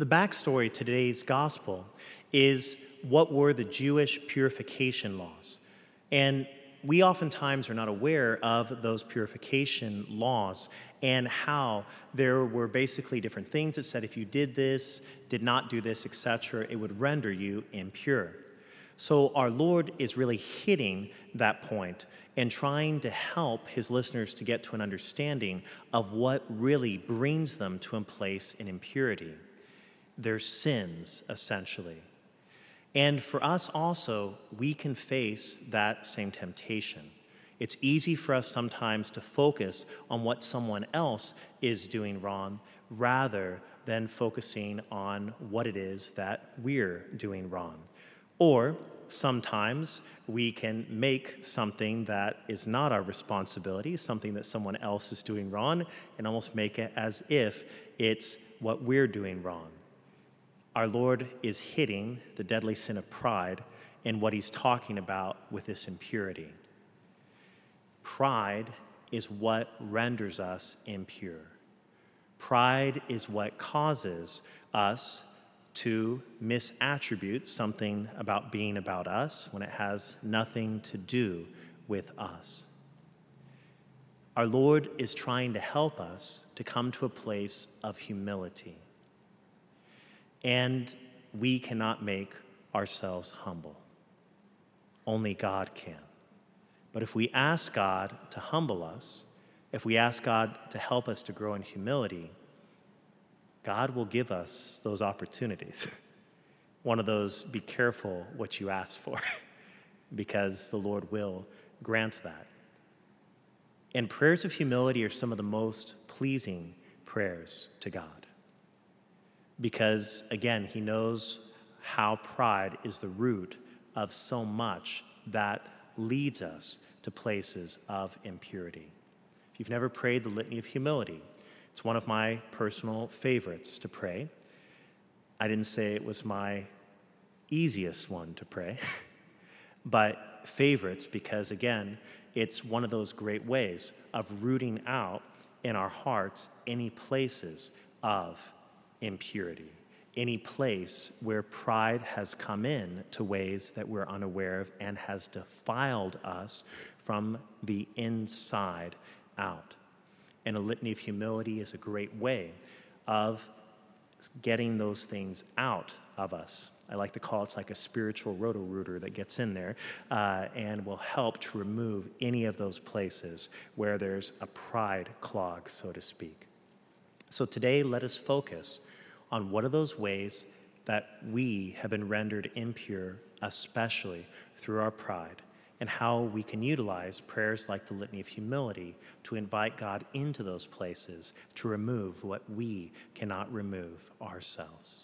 The backstory to today's gospel is what were the Jewish purification laws. And we oftentimes are not aware of those purification laws and how there were basically different things that said if you did this, did not do this, etc., it would render you impure. So our Lord is really hitting that point and trying to help his listeners to get to an understanding of what really brings them to a place in impurity. Their sins, essentially. And for us also, we can face that same temptation. It's easy for us sometimes to focus on what someone else is doing wrong rather than focusing on what it is that we're doing wrong. Or sometimes we can make something that is not our responsibility, something that someone else is doing wrong, and almost make it as if it's what we're doing wrong our Lord is hitting the deadly sin of pride in what he's talking about with this impurity. Pride is what renders us impure. Pride is what causes us to misattribute something about being about us when it has nothing to do with us. Our Lord is trying to help us to come to a place of humility and we cannot make ourselves humble. Only God can. But if we ask God to humble us, if we ask God to help us to grow in humility, God will give us those opportunities. One of those, be careful what you ask for, because the Lord will grant that. And prayers of humility are some of the most pleasing prayers to God because, again, he knows how pride is the root of so much that leads us to places of impurity. If you've never prayed the Litany of Humility, it's one of my personal favorites to pray. I didn't say it was my easiest one to pray, but favorites because, again, it's one of those great ways of rooting out in our hearts any places of impurity, any place where pride has come in to ways that we're unaware of and has defiled us from the inside out. And a litany of humility is a great way of getting those things out of us. I like to call it, it's like a spiritual roto-rooter that gets in there uh, and will help to remove any of those places where there's a pride clog, so to speak. So today, let us focus on what are those ways that we have been rendered impure, especially through our pride, and how we can utilize prayers like the Litany of Humility to invite God into those places to remove what we cannot remove ourselves.